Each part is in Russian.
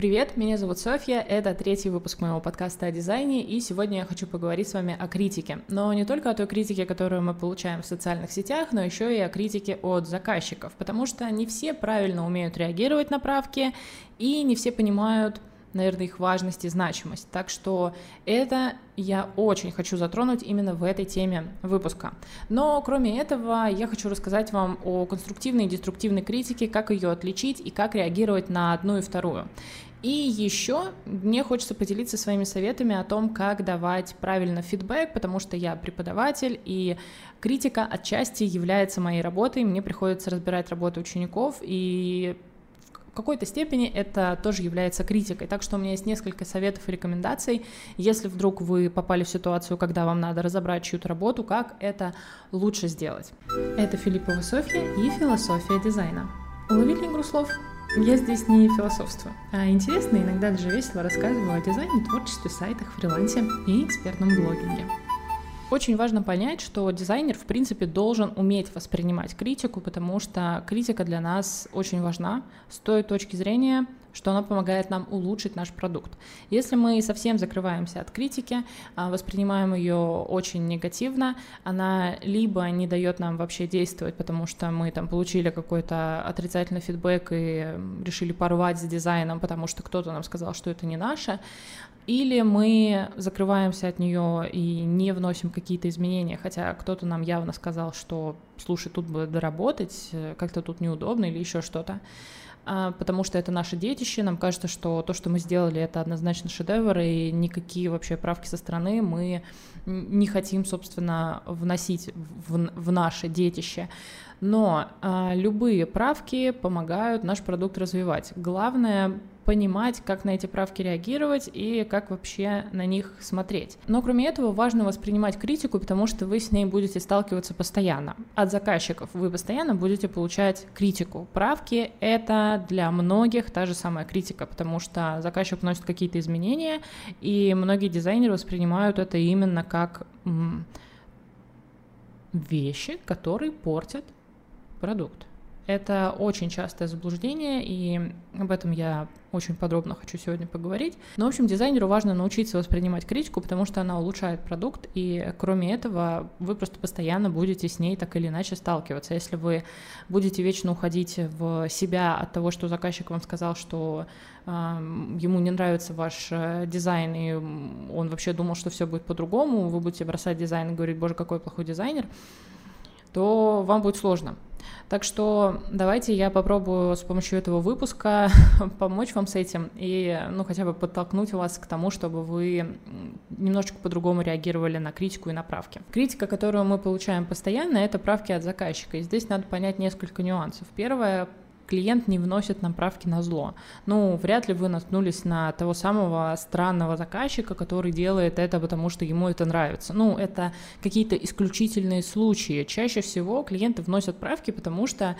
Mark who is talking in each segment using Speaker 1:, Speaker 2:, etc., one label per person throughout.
Speaker 1: Привет, меня зовут Софья, это третий выпуск моего подкаста о дизайне, и сегодня я хочу поговорить с вами о критике. Но не только о той критике, которую мы получаем в социальных сетях, но еще и о критике от заказчиков, потому что не все правильно умеют реагировать на правки, и не все понимают, наверное, их важность и значимость. Так что это я очень хочу затронуть именно в этой теме выпуска. Но кроме этого, я хочу рассказать вам о конструктивной и деструктивной критике, как ее отличить и как реагировать на одну и вторую. И еще мне хочется поделиться своими советами о том, как давать правильно фидбэк, потому что я преподаватель, и критика отчасти является моей работой, мне приходится разбирать работу учеников, и в какой-то степени это тоже является критикой. Так что у меня есть несколько советов и рекомендаций. Если вдруг вы попали в ситуацию, когда вам надо разобрать чью-то работу, как это лучше сделать. Это Филиппова Софья и философия дизайна. Уловили игру слов? Я здесь не философствую, а интересно, иногда даже весело рассказываю о дизайне, творчестве, сайтах, фрилансе и экспертном блогинге. Очень важно понять, что дизайнер, в принципе, должен уметь воспринимать критику, потому что критика для нас очень важна с той точки зрения, что она помогает нам улучшить наш продукт. Если мы совсем закрываемся от критики, а, воспринимаем ее очень негативно, она либо не дает нам вообще действовать, потому что мы там получили какой-то отрицательный фидбэк и решили порвать с дизайном, потому что кто-то нам сказал, что это не наше, или мы закрываемся от нее и не вносим какие-то изменения, хотя кто-то нам явно сказал, что, слушай, тут бы доработать, э, как-то тут неудобно или еще что-то, потому что это наше детище, нам кажется, что то, что мы сделали, это однозначно шедевр, и никакие вообще правки со стороны мы не хотим, собственно, вносить в, в наше детище. Но а, любые правки помогают наш продукт развивать. Главное понимать, как на эти правки реагировать и как вообще на них смотреть. Но кроме этого важно воспринимать критику, потому что вы с ней будете сталкиваться постоянно. От заказчиков вы постоянно будете получать критику. Правки — это для многих та же самая критика, потому что заказчик вносит какие-то изменения, и многие дизайнеры воспринимают это именно как вещи, которые портят продукт. Это очень частое заблуждение, и об этом я очень подробно хочу сегодня поговорить. Но, в общем, дизайнеру важно научиться воспринимать критику, потому что она улучшает продукт, и кроме этого вы просто постоянно будете с ней так или иначе сталкиваться. Если вы будете вечно уходить в себя от того, что заказчик вам сказал, что э, ему не нравится ваш э, дизайн, и он вообще думал, что все будет по-другому, вы будете бросать дизайн и говорить, боже, какой плохой дизайнер, то вам будет сложно. Так что давайте я попробую с помощью этого выпуска помочь вам с этим и, ну, хотя бы подтолкнуть вас к тому, чтобы вы немножечко по-другому реагировали на критику и направки. Критика, которую мы получаем постоянно, это правки от заказчика. И здесь надо понять несколько нюансов. Первое, клиент не вносит нам правки на зло. Ну, вряд ли вы наткнулись на того самого странного заказчика, который делает это, потому что ему это нравится. Ну, это какие-то исключительные случаи. Чаще всего клиенты вносят правки, потому что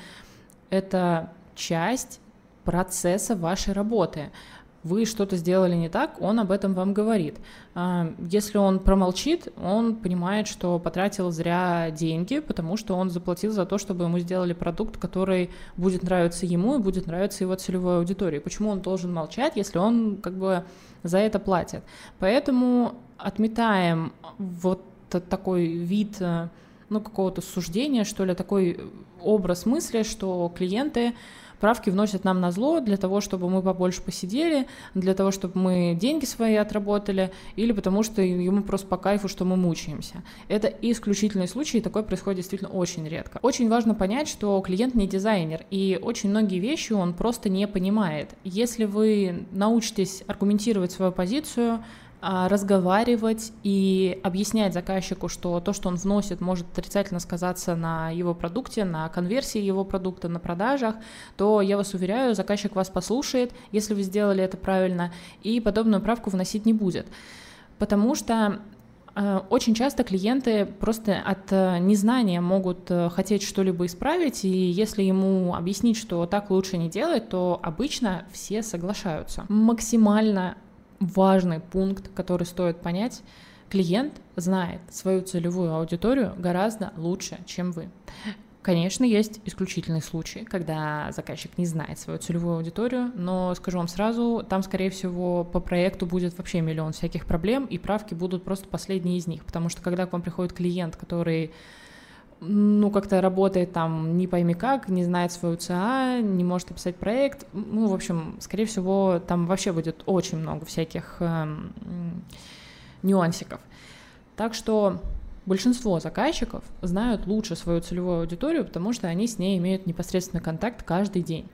Speaker 1: это часть процесса вашей работы вы что-то сделали не так, он об этом вам говорит. А, если он промолчит, он понимает, что потратил зря деньги, потому что он заплатил за то, чтобы ему сделали продукт, который будет нравиться ему и будет нравиться его целевой аудитории. Почему он должен молчать, если он как бы за это платит? Поэтому отметаем вот такой вид э, ну, какого-то суждения, что ли, такой образ мысли, что клиенты правки вносят нам на зло для того, чтобы мы побольше посидели, для того, чтобы мы деньги свои отработали, или потому что ему просто по кайфу, что мы мучаемся. Это исключительный случай, и такое происходит действительно очень редко. Очень важно понять, что клиент не дизайнер, и очень многие вещи он просто не понимает. Если вы научитесь аргументировать свою позицию, разговаривать и объяснять заказчику, что то, что он вносит, может отрицательно сказаться на его продукте, на конверсии его продукта, на продажах, то я вас уверяю, заказчик вас послушает, если вы сделали это правильно, и подобную правку вносить не будет. Потому что э, очень часто клиенты просто от э, незнания могут э, хотеть что-либо исправить, и если ему объяснить, что так лучше не делать, то обычно все соглашаются. Максимально важный пункт, который стоит понять. Клиент знает свою целевую аудиторию гораздо лучше, чем вы. Конечно, есть исключительные случаи, когда заказчик не знает свою целевую аудиторию, но скажу вам сразу, там, скорее всего, по проекту будет вообще миллион всяких проблем, и правки будут просто последние из них, потому что когда к вам приходит клиент, который ну, как-то работает там не пойми как, не знает свою ЦА, не может описать проект. Ну, в общем, скорее всего, там вообще будет очень много всяких э, нюансиков. Так что большинство заказчиков знают лучше свою целевую аудиторию, потому что они с ней имеют непосредственный контакт каждый день.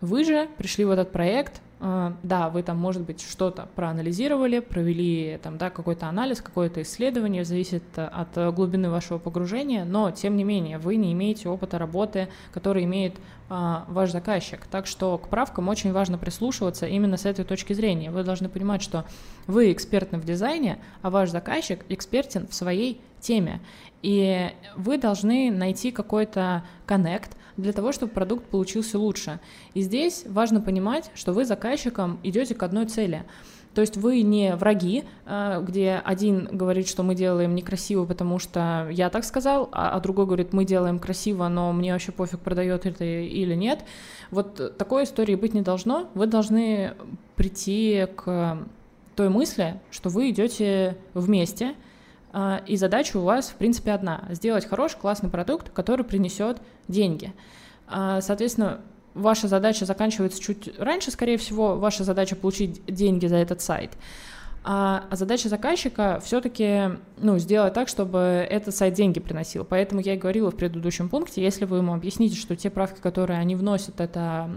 Speaker 1: Вы же пришли в этот проект, да, вы там, может быть, что-то проанализировали, провели там, да, какой-то анализ, какое-то исследование, зависит от глубины вашего погружения, но, тем не менее, вы не имеете опыта работы, который имеет а, ваш заказчик. Так что к правкам очень важно прислушиваться именно с этой точки зрения. Вы должны понимать, что вы экспертны в дизайне, а ваш заказчик экспертен в своей теме. И вы должны найти какой-то коннект для того, чтобы продукт получился лучше. И здесь важно понимать, что вы заказчиком идете к одной цели – то есть вы не враги, а, где один говорит, что мы делаем некрасиво, потому что я так сказал, а, а другой говорит, мы делаем красиво, но мне вообще пофиг, продает это или нет. Вот такой истории быть не должно. Вы должны прийти к той мысли, что вы идете вместе, а, и задача у вас, в принципе, одна — сделать хороший, классный продукт, который принесет деньги. Соответственно, ваша задача заканчивается чуть раньше, скорее всего, ваша задача получить деньги за этот сайт. А, а задача заказчика все-таки ну, сделать так, чтобы этот сайт деньги приносил. Поэтому я и говорила в предыдущем пункте, если вы ему объясните, что те правки, которые они вносят, это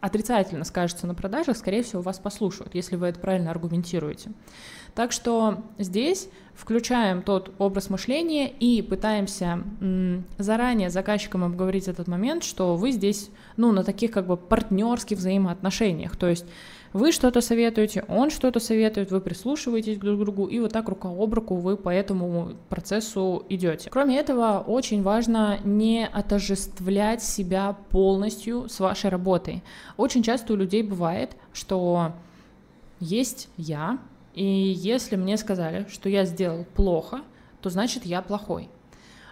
Speaker 1: отрицательно скажется на продажах, скорее всего, вас послушают, если вы это правильно аргументируете. Так что здесь включаем тот образ мышления и пытаемся заранее заказчикам обговорить этот момент, что вы здесь, ну, на таких как бы партнерских взаимоотношениях, то есть вы что-то советуете, он что-то советует, вы прислушиваетесь друг к другу, и вот так рука об руку вы по этому процессу идете. Кроме этого, очень важно не отождествлять себя полностью с вашей работой. Очень часто у людей бывает, что есть я, и если мне сказали, что я сделал плохо, то значит я плохой.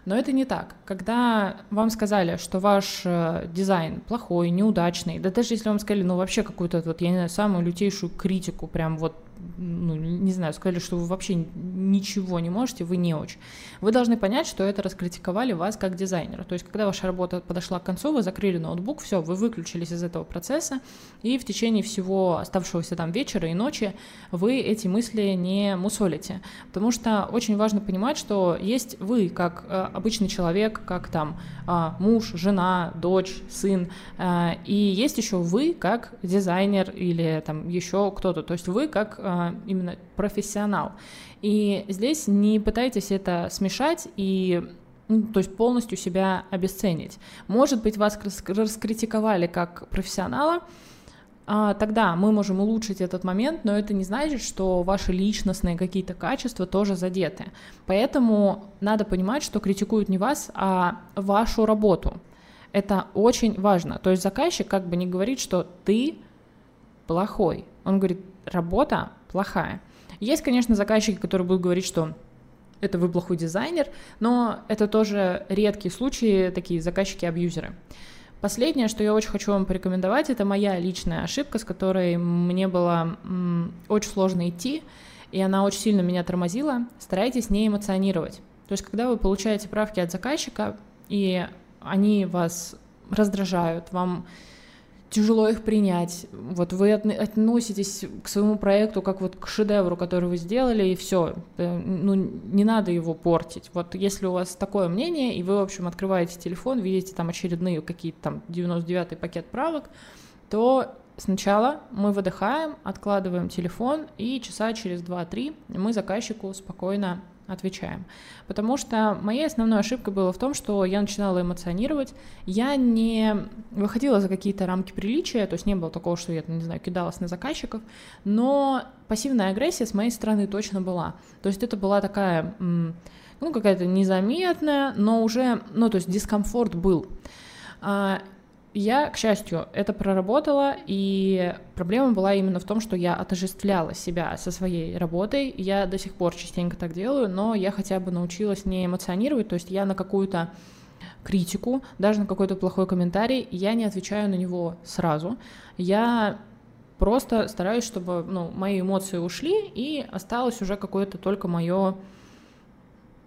Speaker 1: Но это не так. Когда вам сказали, что ваш э, дизайн плохой, неудачный, да даже если вам сказали, ну вообще какую-то вот, я не знаю, самую лютейшую критику, прям вот ну, не знаю, сказали, что вы вообще ничего не можете, вы не очень. Вы должны понять, что это раскритиковали вас как дизайнера. То есть, когда ваша работа подошла к концу, вы закрыли ноутбук, все, вы выключились из этого процесса, и в течение всего оставшегося там вечера и ночи вы эти мысли не мусолите. Потому что очень важно понимать, что есть вы как э, обычный человек, как там э, муж, жена, дочь, сын, э, и есть еще вы как дизайнер или там еще кто-то. То есть вы как а, именно профессионал. И здесь не пытайтесь это смешать и ну, то есть полностью себя обесценить. Может быть, вас раскритиковали как профессионала, а, тогда мы можем улучшить этот момент, но это не значит, что ваши личностные какие-то качества тоже задеты. Поэтому надо понимать, что критикуют не вас, а вашу работу. Это очень важно. То есть заказчик как бы не говорит, что ты плохой. Он говорит, работа плохая. Есть, конечно, заказчики, которые будут говорить, что это вы плохой дизайнер, но это тоже редкие случаи, такие заказчики-абьюзеры. Последнее, что я очень хочу вам порекомендовать, это моя личная ошибка, с которой мне было очень сложно идти, и она очень сильно меня тормозила. Старайтесь не эмоционировать. То есть, когда вы получаете правки от заказчика, и они вас раздражают, вам тяжело их принять. Вот вы относитесь к своему проекту как вот к шедевру, который вы сделали, и все. Э, ну, не надо его портить. Вот если у вас такое мнение, и вы, в общем, открываете телефон, видите там очередные какие-то там 99-й пакет правок, то сначала мы выдыхаем, откладываем телефон, и часа через 2-3 мы заказчику спокойно отвечаем. Потому что моей основной ошибкой было в том, что я начинала эмоционировать, я не выходила за какие-то рамки приличия, то есть не было такого, что я, не знаю, кидалась на заказчиков, но пассивная агрессия с моей стороны точно была. То есть это была такая, ну, какая-то незаметная, но уже, ну, то есть дискомфорт был. Я, к счастью, это проработала, и проблема была именно в том, что я отождествляла себя со своей работой. Я до сих пор частенько так делаю, но я хотя бы научилась не эмоционировать, то есть я на какую-то критику, даже на какой-то плохой комментарий, я не отвечаю на него сразу. Я просто стараюсь, чтобы ну, мои эмоции ушли, и осталось уже какое-то только мое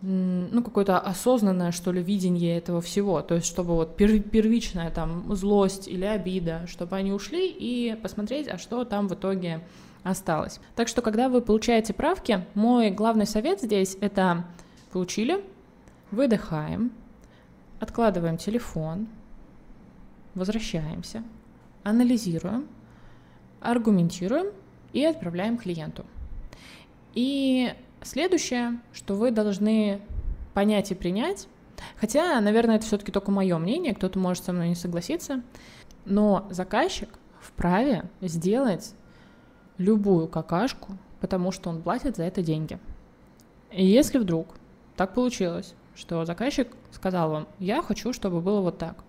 Speaker 1: ну, какое-то осознанное, что ли, видение этого всего. То есть, чтобы вот первичная там злость или обида, чтобы они ушли и посмотреть, а что там в итоге осталось. Так что, когда вы получаете правки, мой главный совет здесь — это получили, выдыхаем, откладываем телефон, возвращаемся, анализируем, аргументируем и отправляем клиенту. И следующее, что вы должны понять и принять, хотя, наверное, это все-таки только мое мнение, кто-то может со мной не согласиться, но заказчик вправе сделать любую какашку, потому что он платит за это деньги. И если вдруг так получилось, что заказчик сказал вам, я хочу, чтобы было вот так,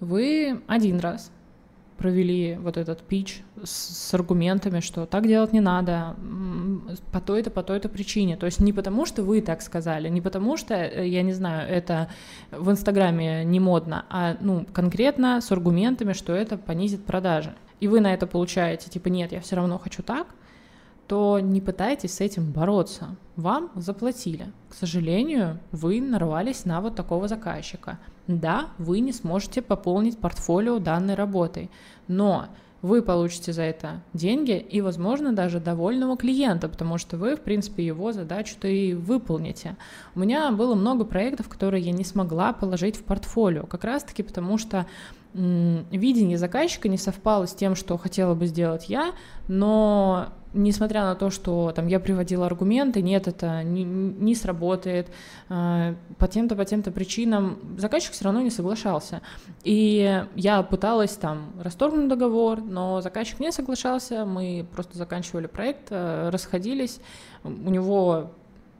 Speaker 1: вы один раз провели вот этот пич с, с аргументами, что так делать не надо, по той-то, по той-то причине. То есть не потому, что вы так сказали, не потому, что, э, я не знаю, это в Инстаграме не модно, а ну, конкретно с аргументами, что это понизит продажи. И вы на это получаете, типа, нет, я все равно хочу так, то не пытайтесь с этим бороться. Вам заплатили. К сожалению, вы нарвались на вот такого заказчика. Да, вы не сможете пополнить портфолио данной работой, но вы получите за это деньги и, возможно, даже довольного клиента, потому что вы, в принципе, его задачу-то и выполните. У меня было много проектов, которые я не смогла положить в портфолио, как раз-таки потому что видение заказчика не совпало с тем, что хотела бы сделать я, но несмотря на то, что там я приводила аргументы, нет, это не, не сработает, э, по тем-то, по тем-то причинам, заказчик все равно не соглашался. И я пыталась там расторгнуть договор, но заказчик не соглашался, мы просто заканчивали проект, э, расходились, у него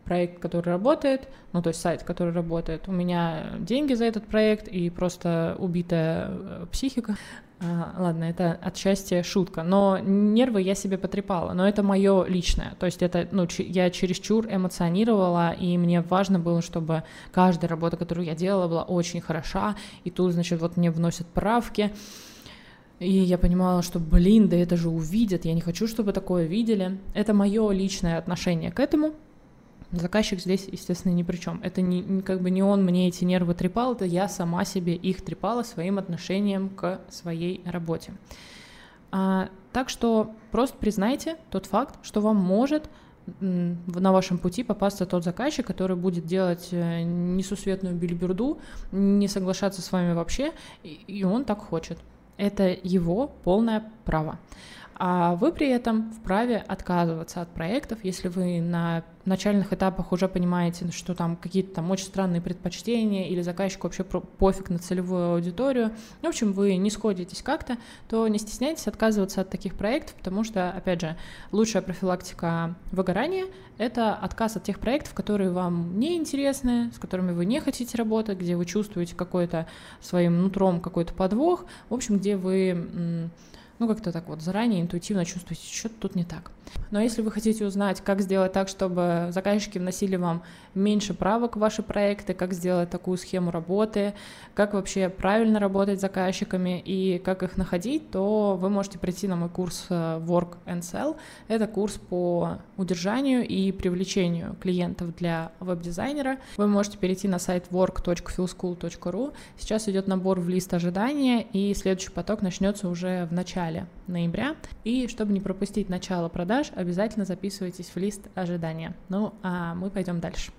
Speaker 1: проект, который работает, ну, то есть сайт, который работает. У меня деньги за этот проект и просто убитая э, психика. Ладно, это отчасти шутка, но нервы я себе потрепала, но это мое личное, то есть это, ну, я чересчур эмоционировала, и мне важно было, чтобы каждая работа, которую я делала, была очень хороша, и тут, значит, вот мне вносят правки, и я понимала, что, блин, да это же увидят, я не хочу, чтобы такое видели. Это мое личное отношение к этому, Заказчик здесь, естественно, ни при чем. Это не, как бы не он мне эти нервы трепал, это я сама себе их трепала своим отношением к своей работе. А, так что просто признайте тот факт, что вам может на вашем пути попасться тот заказчик, который будет делать э, несусветную бильберду, не соглашаться с вами вообще, и он так хочет. Это его полное право. А вы при этом вправе отказываться от проектов, если вы на начальных этапах уже понимаете, что там какие-то там очень странные предпочтения или заказчику вообще пофиг на целевую аудиторию, в общем, вы не сходитесь как-то, то не стесняйтесь отказываться от таких проектов, потому что, опять же, лучшая профилактика выгорания — это отказ от тех проектов, которые вам не интересны, с которыми вы не хотите работать, где вы чувствуете какой-то своим нутром какой-то подвох, в общем, где вы ну, как-то так вот заранее интуитивно чувствуете, что-то тут не так. Но если вы хотите узнать, как сделать так, чтобы заказчики вносили вам меньше правок в ваши проекты, как сделать такую схему работы, как вообще правильно работать с заказчиками и как их находить, то вы можете прийти на мой курс э, Work and Sell. Это курс по удержанию и привлечению клиентов для веб-дизайнера. Вы можете перейти на сайт work.feelschool.ru. Сейчас идет набор в лист ожидания, и следующий поток начнется уже в начале ноября. И чтобы не пропустить начало продаж, обязательно записывайтесь в лист ожидания. Ну, а мы пойдем дальше.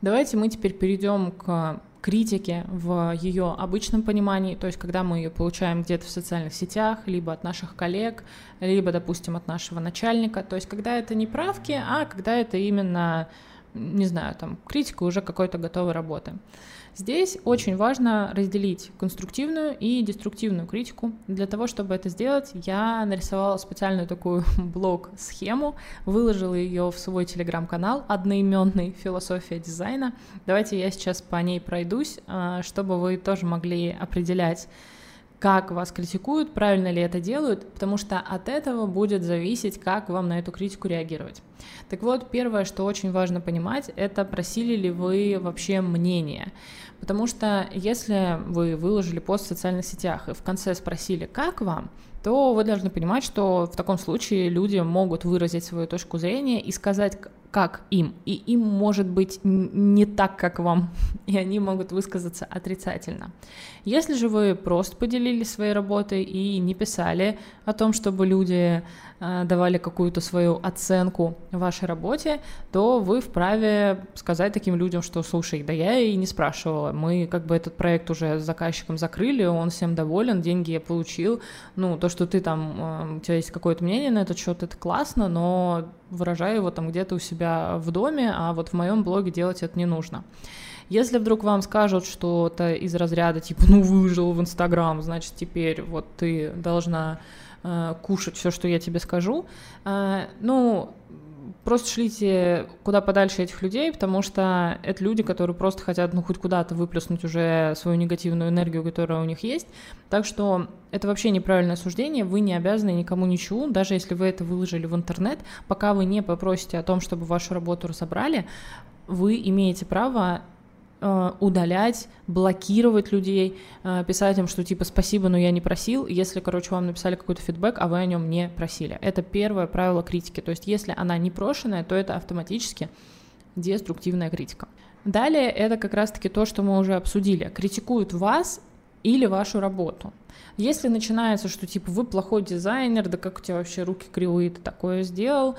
Speaker 1: Давайте мы теперь перейдем к критике в ее обычном понимании, то есть когда мы ее получаем где-то в социальных сетях, либо от наших коллег, либо, допустим, от нашего начальника, то есть когда это не правки, а когда это именно, не знаю, там, критика уже какой-то готовой работы. Здесь очень важно разделить конструктивную и деструктивную критику. Для того, чтобы это сделать, я нарисовала специальную такую блог-схему, выложила ее в свой телеграм-канал одноименный «Философия дизайна». Давайте я сейчас по ней пройдусь, а, чтобы вы тоже могли определять, как вас критикуют, правильно ли это делают, потому что от этого будет зависеть, как вам на эту критику реагировать. Так вот, первое, что очень важно понимать, это просили ли вы вообще мнение. Потому что если вы выложили пост в социальных сетях и в конце спросили, как вам, то вы должны понимать, что в таком случае люди могут выразить свою точку зрения и сказать, как им, и им может быть не так, как вам, и они могут высказаться отрицательно. Если же вы просто поделились своей работой и не писали о том, чтобы люди э, давали какую-то свою оценку вашей работе, то вы вправе сказать таким людям, что слушай, да я и не спрашивала, мы как бы этот проект уже с заказчиком закрыли, он всем доволен, деньги я получил, ну то, что ты там, э, у тебя есть какое-то мнение на этот счет, это классно, но выражаю его там где-то у себя в доме, а вот в моем блоге делать это не нужно. Если вдруг вам скажут что-то из разряда типа, ну выжил в Инстаграм, значит теперь вот ты должна э, кушать все, что я тебе скажу, э, ну просто шлите куда подальше этих людей, потому что это люди, которые просто хотят, ну, хоть куда-то выплеснуть уже свою негативную энергию, которая у них есть. Так что это вообще неправильное суждение, вы не обязаны никому ничего, даже если вы это выложили в интернет, пока вы не попросите о том, чтобы вашу работу разобрали, вы имеете право удалять, блокировать людей, э, писать им, что типа спасибо, но я не просил, если, короче, вам написали какой-то фидбэк, а вы о нем не просили. Это первое правило критики. То есть если она не прошенная, то это автоматически деструктивная критика. Далее это как раз-таки то, что мы уже обсудили. Критикуют вас или вашу работу. Если начинается, что типа вы плохой дизайнер, да как у тебя вообще руки кривые, ты такое сделал,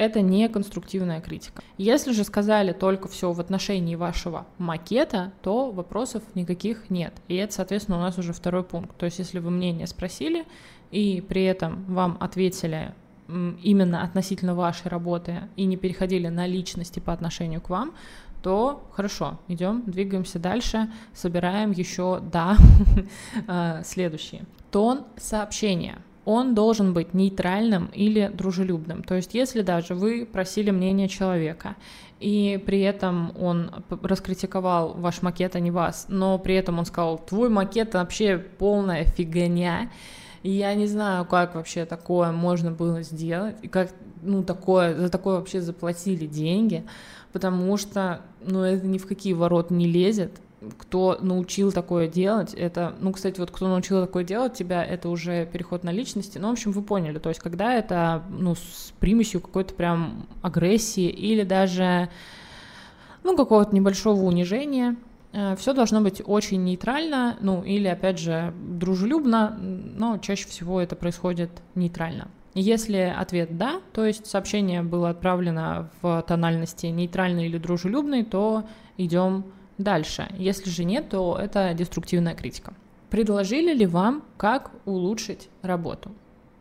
Speaker 1: это не конструктивная критика. Если же сказали только все в отношении вашего макета, то вопросов никаких нет. И это, соответственно, у нас уже второй пункт. То есть, если вы мнение спросили, и при этом вам ответили именно относительно вашей работы и не переходили на личности по отношению к вам, то хорошо, идем, двигаемся дальше, собираем еще, да, э, следующие. Тон сообщения – он должен быть нейтральным или дружелюбным. То есть, если даже вы просили мнение человека, и при этом он раскритиковал ваш макет, а не вас, но при этом он сказал, твой макет вообще полная фигня, я не знаю, как вообще такое можно было сделать, и как, ну, такое, за такое вообще заплатили деньги, потому что, ну, это ни в какие ворот не лезет, кто научил такое делать, это, ну, кстати, вот кто научил такое делать тебя, это уже переход на личности, ну, в общем, вы поняли, то есть, когда это, ну, с примесью какой-то прям агрессии или даже, ну, какого-то небольшого унижения, э, все должно быть очень нейтрально, ну, или, опять же, дружелюбно, но чаще всего это происходит нейтрально. Если ответ «да», то есть сообщение было отправлено в тональности нейтральной или дружелюбной, то идем Дальше, если же нет, то это деструктивная критика. Предложили ли вам, как улучшить работу?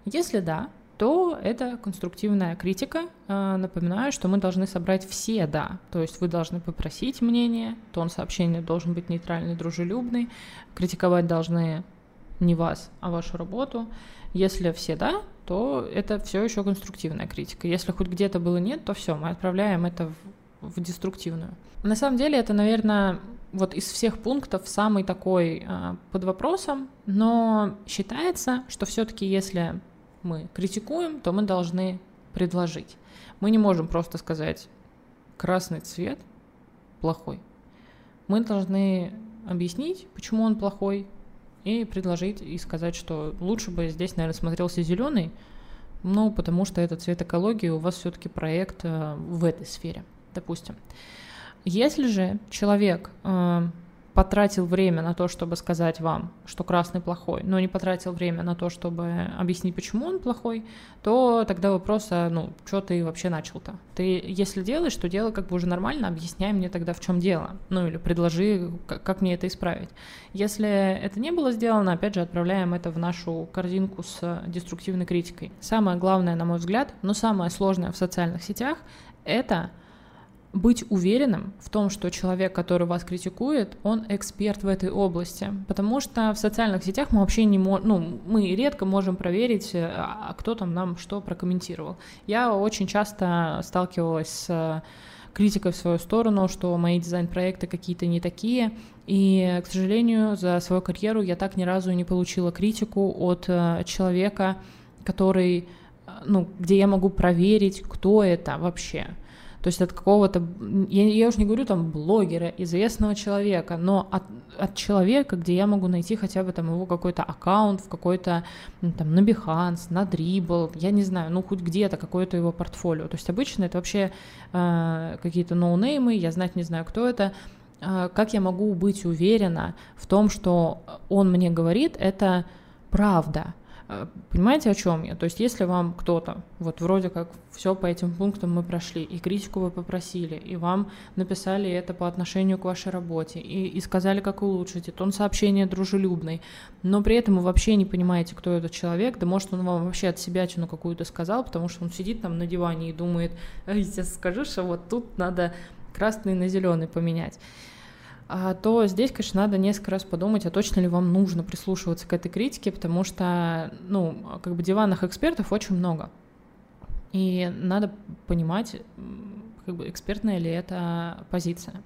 Speaker 1: Если да, то это конструктивная критика. А, напоминаю, что мы должны собрать все «да», то есть вы должны попросить мнение, тон сообщения должен быть нейтральный, дружелюбный, критиковать должны не вас, а вашу работу. Если все «да», то это все еще конструктивная критика. Если хоть где-то было «нет», то все, мы отправляем это в в деструктивную. На самом деле это, наверное, вот из всех пунктов самый такой э, под вопросом, но считается, что все-таки если мы критикуем, то мы должны предложить. Мы не можем просто сказать красный цвет плохой. Мы должны объяснить, почему он плохой, и предложить и сказать, что лучше бы здесь, наверное, смотрелся зеленый, ну, потому что это цвет экологии, у вас все-таки проект э, в этой сфере допустим. Если же человек э, потратил время на то, чтобы сказать вам, что красный плохой, но не потратил время на то, чтобы объяснить, почему он плохой, то тогда вопрос, а, ну, что ты вообще начал-то? Ты, если делаешь, то делай как бы уже нормально, объясняй мне тогда, в чем дело. Ну, или предложи, как, как мне это исправить. Если это не было сделано, опять же, отправляем это в нашу корзинку с деструктивной критикой. Самое главное, на мой взгляд, но самое сложное в социальных сетях — это быть уверенным в том, что человек, который вас критикует, он эксперт в этой области, потому что в социальных сетях мы вообще не можем, ну, мы редко можем проверить, э, а кто там нам что прокомментировал. Я очень часто сталкивалась с критикой в свою сторону, что мои дизайн-проекты какие-то не такие, и, к сожалению, за свою карьеру я так ни разу не получила критику от э, человека, который, э, ну, где я могу проверить, кто это вообще. То есть от какого-то, я, я уж не говорю там блогера, известного человека, но от, от человека, где я могу найти хотя бы там его какой-то аккаунт в какой-то ну, там на Behance, на Dribble, я не знаю, ну хоть где-то какое-то его портфолио. То есть обычно это вообще э, какие-то ноунеймы, я знать не знаю, кто это. Э, как я могу быть уверена в том, что он мне говорит, это правда? Э, понимаете, о чем я? То есть, если вам кто-то, вот вроде как все по этим пунктам мы прошли, и критику вы попросили, и вам написали это по отношению к вашей работе, и, и сказали, как улучшить, и тон сообщения дружелюбный, но при этом вы вообще не понимаете, кто этот человек, да может он вам вообще от себя чину какую-то сказал, потому что он сидит там на диване и думает, я скажу, что вот тут надо красный на зеленый поменять. А, то здесь, конечно, надо несколько раз подумать, а точно ли вам нужно прислушиваться к этой критике, потому что, ну, как бы диванных экспертов очень много. И надо понимать, как бы экспертная ли это позиция.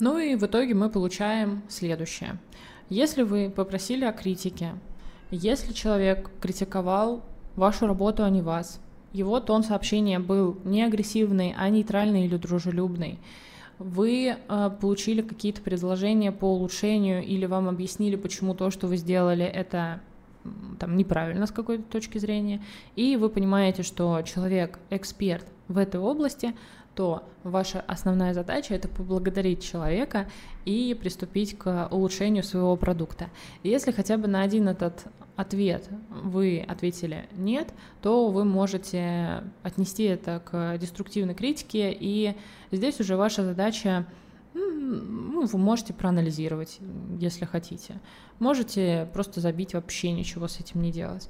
Speaker 1: Ну и в итоге мы получаем следующее. Если вы попросили о критике, если человек критиковал вашу работу, а не вас, его тон сообщения был не агрессивный, а нейтральный или дружелюбный, вы э, получили какие-то предложения по улучшению или вам объяснили, почему то, что вы сделали, это там неправильно с какой-то точки зрения, и вы понимаете, что человек эксперт в этой области, то ваша основная задача это поблагодарить человека и приступить к улучшению своего продукта. Если хотя бы на один этот ответ вы ответили нет, то вы можете отнести это к деструктивной критике, и здесь уже ваша задача ну, вы можете проанализировать, если хотите. Можете просто забить вообще ничего с этим не делать.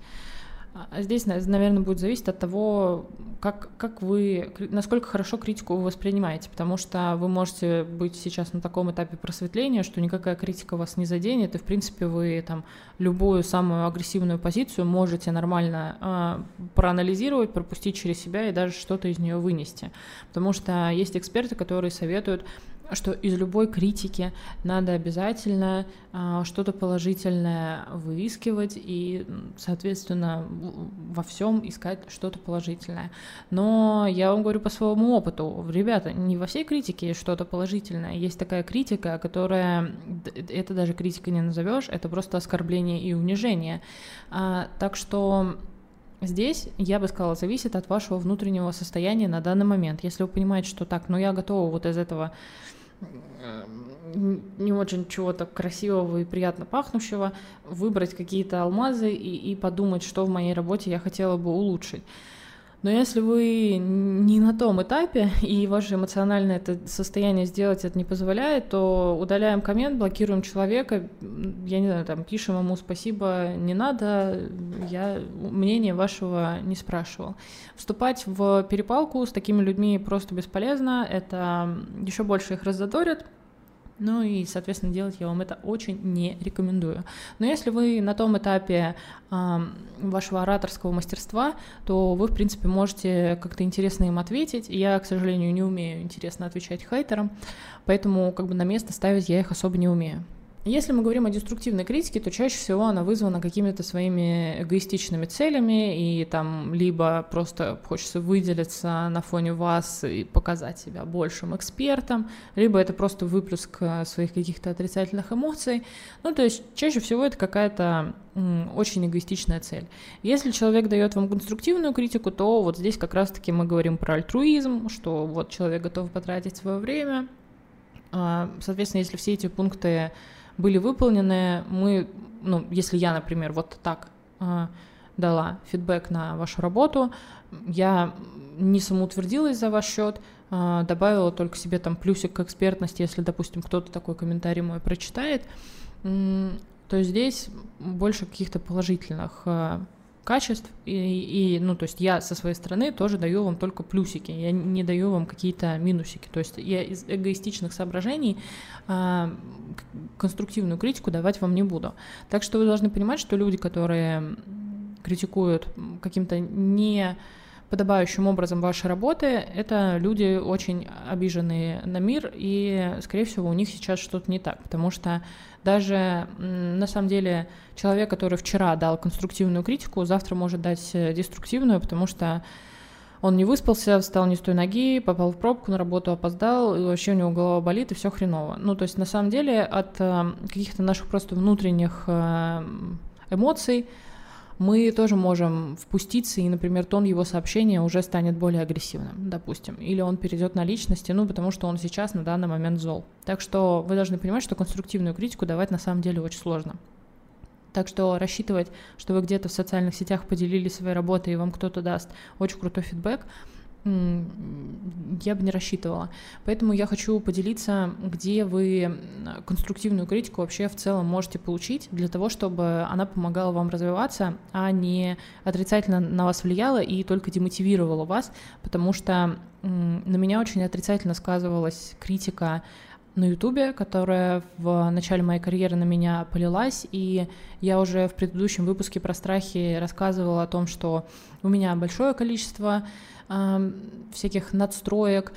Speaker 1: А здесь, наверное, будет зависеть от того, как, как вы, насколько хорошо критику вы воспринимаете, потому что вы можете быть сейчас на таком этапе просветления, что никакая критика вас не заденет, и, в принципе, вы там любую самую агрессивную позицию можете нормально э, проанализировать, пропустить через себя и даже что-то из нее вынести. Потому что есть эксперты, которые советуют что из любой критики надо обязательно а, что-то положительное выискивать и, соответственно, во всем искать что-то положительное. Но я вам говорю по своему опыту, ребята, не во всей критике есть что-то положительное. Есть такая критика, которая, это даже критика не назовешь, это просто оскорбление и унижение. А, так что Здесь, я бы сказала, зависит от вашего внутреннего состояния на данный момент. Если вы понимаете, что так, ну я готова вот из этого не очень чего-то красивого и приятно пахнущего, выбрать какие-то алмазы и, и подумать, что в моей работе я хотела бы улучшить. Но если вы не на том этапе, и ваше эмоциональное это состояние сделать это не позволяет, то удаляем коммент, блокируем человека, я не знаю, там, пишем ему спасибо, не надо, я мнение вашего не спрашивал. Вступать в перепалку с такими людьми просто бесполезно, это еще больше их раззадорит, ну и, соответственно, делать я вам это очень не рекомендую. Но если вы на том этапе э, вашего ораторского мастерства, то вы, в принципе, можете как-то интересно им ответить. Я, к сожалению, не умею интересно отвечать хейтерам, поэтому как бы на место ставить я их особо не умею. Если мы говорим о деструктивной критике, то чаще всего она вызвана какими-то своими эгоистичными целями, и там либо просто хочется выделиться на фоне вас и показать себя большим экспертом, либо это просто выплеск э, своих каких-то отрицательных эмоций. Ну, то есть чаще всего это какая-то очень эгоистичная цель. Если человек дает вам конструктивную критику, то вот здесь как раз-таки мы говорим про альтруизм, что вот человек готов потратить свое время. А, соответственно, если все эти пункты были выполнены. Мы, ну, если я, например, вот так э, дала фидбэк на вашу работу, я не самоутвердилась за ваш счет, э, добавила только себе там плюсик к экспертности, если, допустим, кто-то такой комментарий мой прочитает, то здесь больше каких-то положительных э, качеств, и, и, ну, то есть я со своей стороны тоже даю вам только плюсики, я не даю вам какие-то минусики, то есть я из эгоистичных соображений а, конструктивную критику давать вам не буду. Так что вы должны понимать, что люди, которые критикуют каким-то не подобающим образом ваши работы, это люди очень обиженные на мир, и, скорее всего, у них сейчас что-то не так, потому что даже на самом деле человек, который вчера дал конструктивную критику, завтра может дать э, деструктивную, потому что он не выспался, встал не с той ноги, попал в пробку, на работу опоздал, и вообще у него голова болит, и все хреново. Ну, то есть, на самом деле, от э, каких-то наших просто внутренних э, эмоций мы тоже можем впуститься, и, например, тон его сообщения уже станет более агрессивным, допустим, или он перейдет на личности, ну, потому что он сейчас на данный момент зол. Так что вы должны понимать, что конструктивную критику давать на самом деле очень сложно. Так что рассчитывать, что вы где-то в социальных сетях поделились своей работой, и вам кто-то даст очень крутой фидбэк, я бы не рассчитывала. Поэтому я хочу поделиться, где вы конструктивную критику вообще в целом можете получить для того, чтобы она помогала вам развиваться, а не отрицательно на вас влияла и только демотивировала вас, потому что на меня очень отрицательно сказывалась критика на Ютубе, которая в начале моей карьеры на меня полилась, и я уже в предыдущем выпуске про страхи рассказывала о том, что у меня большое количество э, всяких надстроек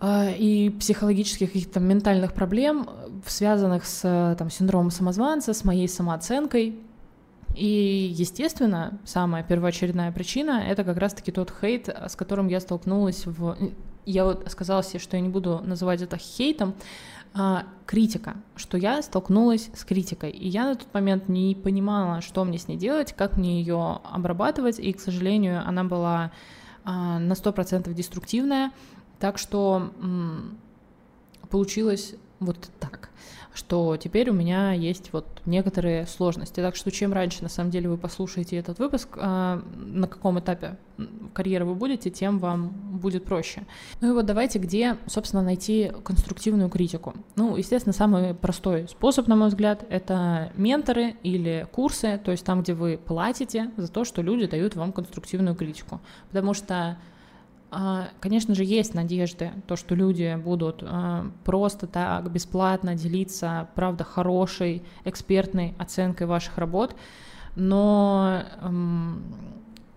Speaker 1: э, и психологических каких-то ментальных проблем, связанных с там, синдромом самозванца, с моей самооценкой. И, естественно, самая первоочередная причина — это как раз-таки тот хейт, с которым я столкнулась в я вот сказала себе, что я не буду называть это хейтом, а, критика, что я столкнулась с критикой, и я на тот момент не понимала, что мне с ней делать, как мне ее обрабатывать, и, к сожалению, она была а, на 100% деструктивная, так что м- получилось вот так что теперь у меня есть вот некоторые сложности. Так что чем раньше, на самом деле, вы послушаете этот выпуск, а, на каком этапе карьеры вы будете, тем вам будет проще. Ну и вот давайте, где, собственно, найти конструктивную критику. Ну, естественно, самый простой способ, на мой взгляд, это менторы или курсы, то есть там, где вы платите за то, что люди дают вам конструктивную критику. Потому что конечно же, есть надежды, то, что люди будут а, просто так бесплатно делиться, правда, хорошей экспертной оценкой ваших работ, но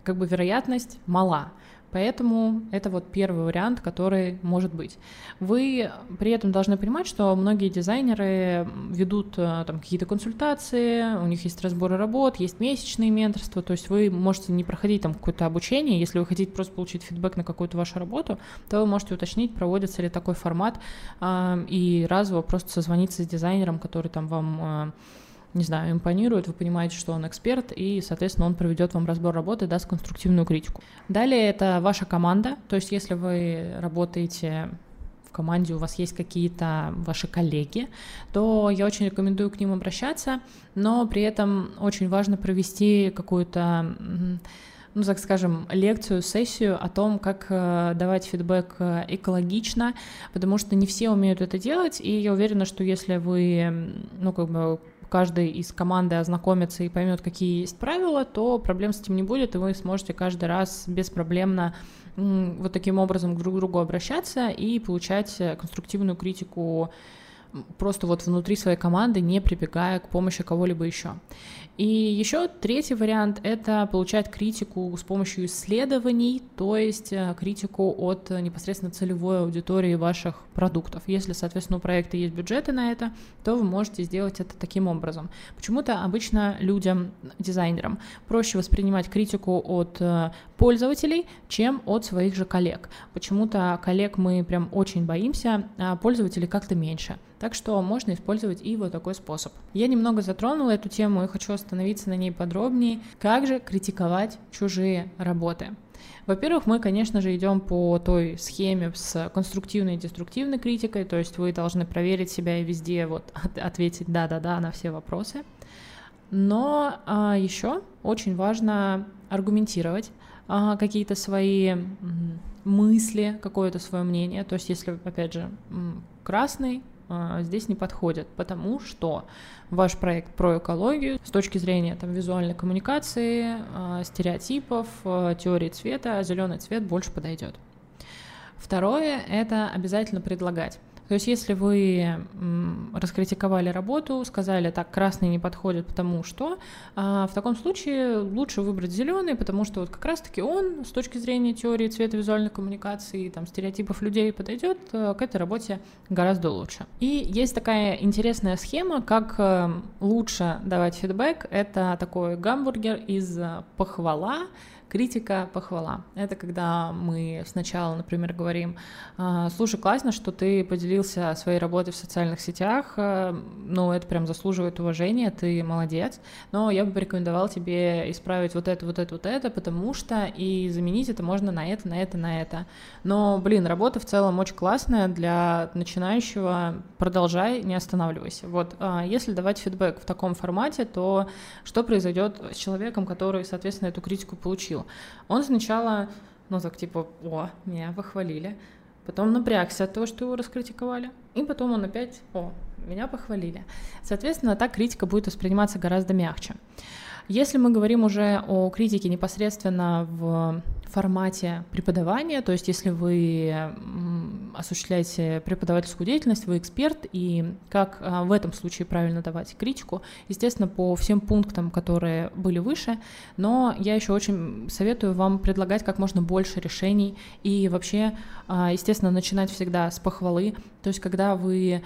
Speaker 1: как бы вероятность мала. Поэтому это вот первый вариант, который может быть. Вы при этом должны понимать, что многие дизайнеры ведут э, там какие-то консультации, у них есть разборы работ, есть месячные менторства, то есть вы можете не проходить там какое-то обучение, если вы хотите просто получить фидбэк на какую-то вашу работу, то вы можете уточнить, проводится ли такой формат, и разово просто созвониться с дизайнером, который там вам э, не знаю, импонирует, вы понимаете, что он эксперт, и, соответственно, он проведет вам разбор работы, даст конструктивную критику. Далее это ваша команда, то есть если вы работаете в команде у вас есть какие-то ваши коллеги, то я очень рекомендую к ним обращаться, но при этом очень важно провести какую-то ну, так скажем, лекцию, сессию о том, как э, давать фидбэк э, экологично, потому что не все умеют это делать, и я уверена, что если вы, ну, как бы каждый из команды ознакомится и поймет, какие есть правила, то проблем с этим не будет, и вы сможете каждый раз беспроблемно вот таким образом друг к другу обращаться и получать э, конструктивную критику просто вот внутри своей команды, не прибегая к помощи кого-либо еще. И еще третий вариант — это получать критику с помощью исследований, то есть э, критику от непосредственно целевой аудитории ваших продуктов. Если, соответственно, у проекта есть бюджеты на это, то вы можете сделать это таким образом. Почему-то обычно людям, дизайнерам, проще воспринимать критику от э, пользователей, чем от своих же коллег. Почему-то коллег мы прям очень боимся, а пользователей как-то меньше. Так что можно использовать и вот такой способ. Я немного затронула эту тему и хочу остановиться на ней подробнее. Как же критиковать чужие работы? Во-первых, мы, конечно же, идем по той схеме с конструктивной и деструктивной критикой, то есть вы должны проверить себя и везде вот ответить да-да-да на все вопросы. Но а, еще очень важно аргументировать а, какие-то свои мысли, какое-то свое мнение. То есть, если, опять же, красный э, здесь не подходит, потому что ваш проект про экологию с точки зрения там, визуальной коммуникации, э, стереотипов, теории цвета, зеленый цвет больше подойдет. Второе — это обязательно предлагать. То есть если вы раскритиковали работу, сказали, так, красный не подходит, потому что, а в таком случае лучше выбрать зеленый, потому что вот как раз-таки он с точки зрения теории цвета визуальной коммуникации, там, стереотипов людей подойдет э, к этой работе гораздо лучше. И есть такая интересная схема, как э, лучше давать фидбэк. Это такой гамбургер из э, похвала, Критика, похвала. Это когда мы сначала, например, говорим, «А, слушай, классно, что ты поделился своей работой в социальных сетях, э, ну, это прям заслуживает уважения, ты молодец, но я бы порекомендовал тебе исправить вот это, вот это, вот это, потому что и заменить это можно на это, на это, на это. Но, блин, работа в целом очень классная для начинающего, продолжай, не останавливайся. Вот, а, если давать фидбэк в таком формате, то что произойдет с человеком, который, соответственно, эту критику получил? Он сначала, ну так типа, о, меня похвалили, потом напрягся от того, что его раскритиковали, и потом он опять, о, меня похвалили. Соответственно, так критика будет восприниматься гораздо мягче. Если мы говорим уже о критике непосредственно в формате преподавания, то есть если вы осуществляете преподавательскую деятельность, вы эксперт, и как а, в этом случае правильно давать критику, естественно, по всем пунктам, которые были выше, но я еще очень советую вам предлагать как можно больше решений и вообще, а, естественно, начинать всегда с похвалы, то есть когда вы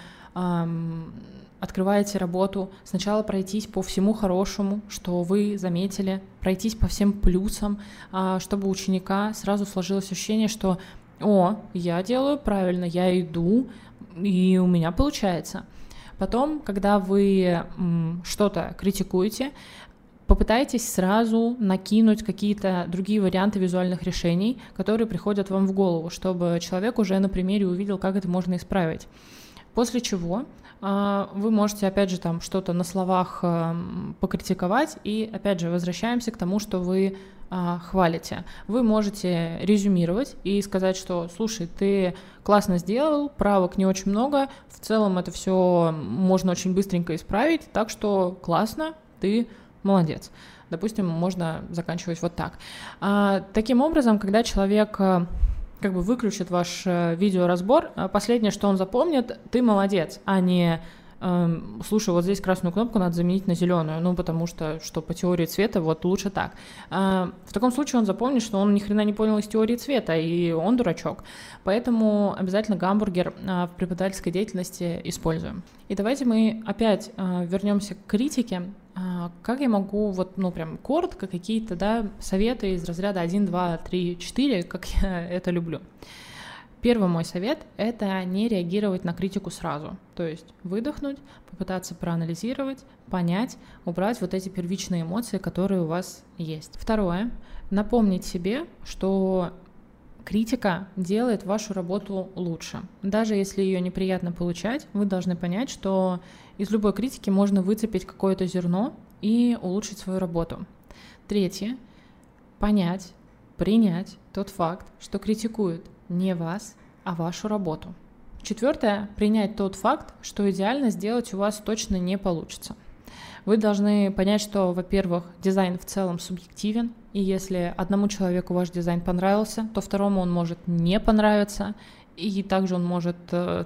Speaker 1: открываете работу, сначала пройтись по всему хорошему, что вы заметили, пройтись по всем плюсам, а, чтобы у ученика сразу сложилось ощущение, что «О, я делаю правильно, я иду, и у меня получается». Потом, когда вы что-то критикуете, попытайтесь сразу накинуть какие-то другие варианты визуальных решений, которые приходят вам в голову, чтобы человек уже на примере увидел, как это можно исправить. После чего а, вы можете, опять же, там что-то на словах покритиковать, и, опять же, возвращаемся к тому, что вы а, хвалите. Вы можете резюмировать и сказать, что, слушай, ты классно сделал, правок не очень много, в целом это все можно очень быстренько исправить, так что классно, ты молодец. Допустим, можно заканчивать вот так. А, таким образом, когда человек э, как бы выключит ваш э, видеоразбор, а последнее, что он запомнит, ты молодец, а не слушай, вот здесь красную кнопку надо заменить на зеленую, ну потому что, что по теории цвета вот лучше так. А, в таком случае он запомнит, что он ни хрена не понял из теории цвета, и он дурачок. Поэтому обязательно гамбургер а, в преподавательской деятельности используем. И давайте мы опять а, вернемся к критике. Как я могу, вот, ну, прям коротко какие-то, да, советы из разряда 1, 2, 3, 4, как я это люблю. Первый мой совет — это не реагировать на критику сразу. То есть выдохнуть, попытаться проанализировать, понять, убрать вот эти первичные эмоции, которые у вас есть. Второе — напомнить себе, что критика делает вашу работу лучше. Даже если ее неприятно получать, вы должны понять, что из любой критики можно выцепить какое-то зерно и улучшить свою работу. Третье. Понять, принять тот факт, что критикуют не вас, а вашу работу. Четвертое. Принять тот факт, что идеально сделать у вас точно не получится. Вы должны понять, что, во-первых, дизайн в целом субъективен, и если одному человеку ваш дизайн понравился, то второму он может не понравиться, и также он может э,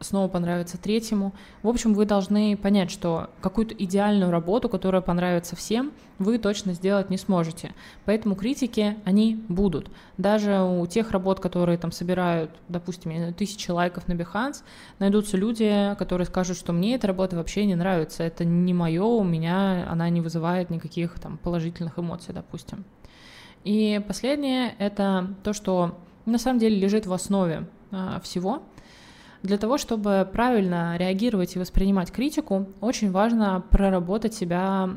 Speaker 1: снова понравится третьему. В общем, вы должны понять, что какую-то идеальную работу, которая понравится всем, вы точно сделать не сможете. Поэтому критики, они будут. Даже у тех работ, которые там собирают, допустим, тысячи лайков на Behance, найдутся люди, которые скажут, что мне эта работа вообще не нравится, это не мое, у меня она не вызывает никаких там положительных эмоций, допустим. И последнее — это то, что на самом деле лежит в основе а, всего — для того, чтобы правильно реагировать и воспринимать критику, очень важно проработать себя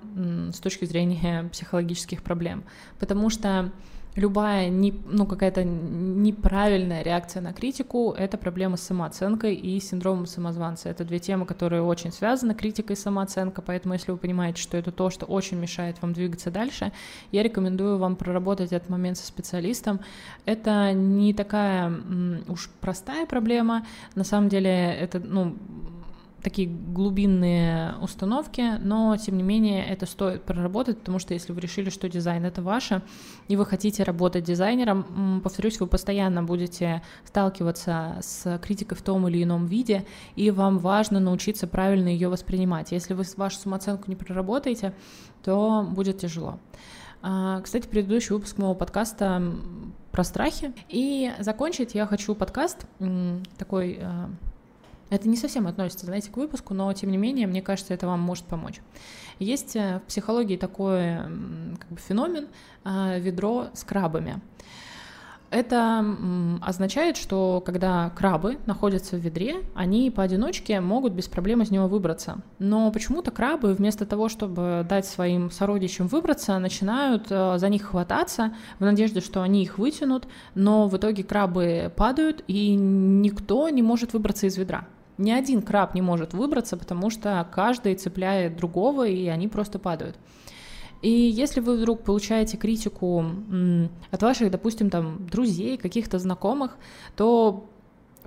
Speaker 1: с точки зрения психологических проблем, потому что любая не, ну, какая-то неправильная реакция на критику — это проблема с самооценкой и синдромом самозванца. Это две темы, которые очень связаны, критика и самооценка, поэтому если вы понимаете, что это то, что очень мешает вам двигаться дальше, я рекомендую вам проработать этот момент со специалистом. Это не такая уж простая проблема, на самом деле это, ну, такие глубинные установки, но тем не менее это стоит проработать, потому что если вы решили, что дизайн это ваше, и вы хотите работать дизайнером, повторюсь, вы постоянно будете сталкиваться с критикой в том или ином виде, и вам важно научиться правильно ее воспринимать. Если вы вашу самооценку не проработаете, то будет тяжело. А, кстати, предыдущий выпуск моего подкаста про страхи. И закончить я хочу подкаст такой а, это не совсем относится, знаете, к выпуску, но тем не менее, мне кажется, это вам может помочь. Есть э, в психологии такой как бы, феномен э, ведро с крабами. Это означает, что когда крабы находятся в ведре, они поодиночке могут без проблем из него выбраться. Но почему-то крабы вместо того, чтобы дать своим сородичам выбраться, начинают э, за них хвататься в надежде, что они их вытянут, но в итоге крабы падают, и никто не может выбраться из ведра. Ни один краб не может выбраться, потому что каждый цепляет другого, и они просто падают. И если вы вдруг получаете критику от ваших, допустим, там, друзей, каких-то знакомых, то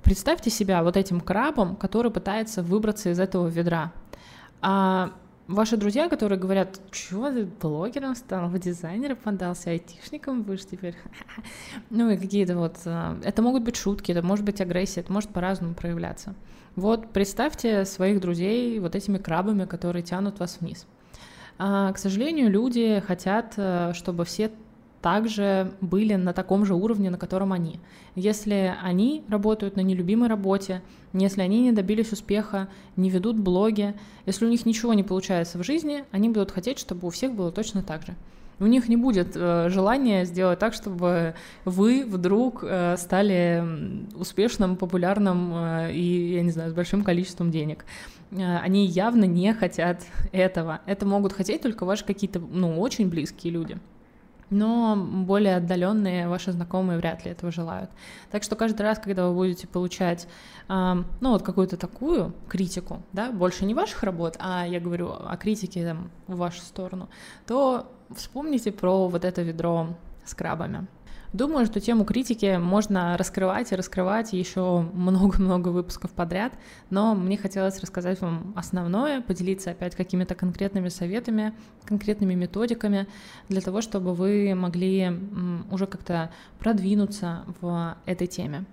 Speaker 1: представьте себя вот этим крабом, который пытается выбраться из этого ведра. А ваши друзья, которые говорят, чего ты блогером стал, в дизайнера подался, айтишником будешь теперь, ну и какие-то вот, а, это могут быть шутки, это может быть агрессия, это может по-разному проявляться. Вот представьте своих друзей вот этими крабами, которые тянут вас вниз. А, к сожалению, люди хотят, э, чтобы все также были на таком же уровне, на котором они. Если они работают на нелюбимой работе, если они не добились успеха, не ведут блоги, если у них ничего не получается в жизни, они будут хотеть, чтобы у всех было точно так же у них не будет э, желания сделать так, чтобы вы вдруг э, стали успешным, популярным э, и, я не знаю, с большим количеством денег. Э, они явно не хотят этого. Это могут хотеть только ваши какие-то, ну, очень близкие люди но более отдаленные ваши знакомые вряд ли этого желают. Так что каждый раз, когда вы будете получать, э, ну вот какую-то такую критику, да, больше не ваших работ, а я говорю о критике там, в вашу сторону, то вспомните про вот это ведро с крабами. Думаю, что тему критики можно раскрывать и раскрывать еще много-много выпусков подряд, но мне хотелось рассказать вам основное, поделиться опять какими-то конкретными советами, конкретными методиками для того, чтобы вы могли уже как-то продвинуться в этой теме.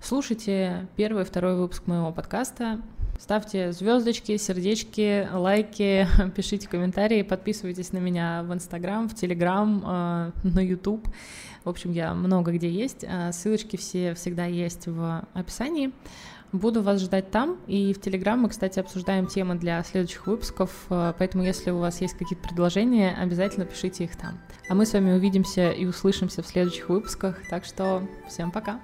Speaker 1: Слушайте первый и второй выпуск моего подкаста. Ставьте звездочки, сердечки, лайки, пишите комментарии, подписывайтесь на меня в Инстаграм, в Телеграм, э, на Ютуб. В общем, я много где есть. Э, ссылочки все всегда есть в описании. Буду вас ждать там. И в Телеграм мы, кстати, обсуждаем темы для следующих выпусков. Э, поэтому, если у вас есть какие-то предложения, обязательно пишите их там. А мы с вами увидимся и услышимся в следующих выпусках. Так что всем пока!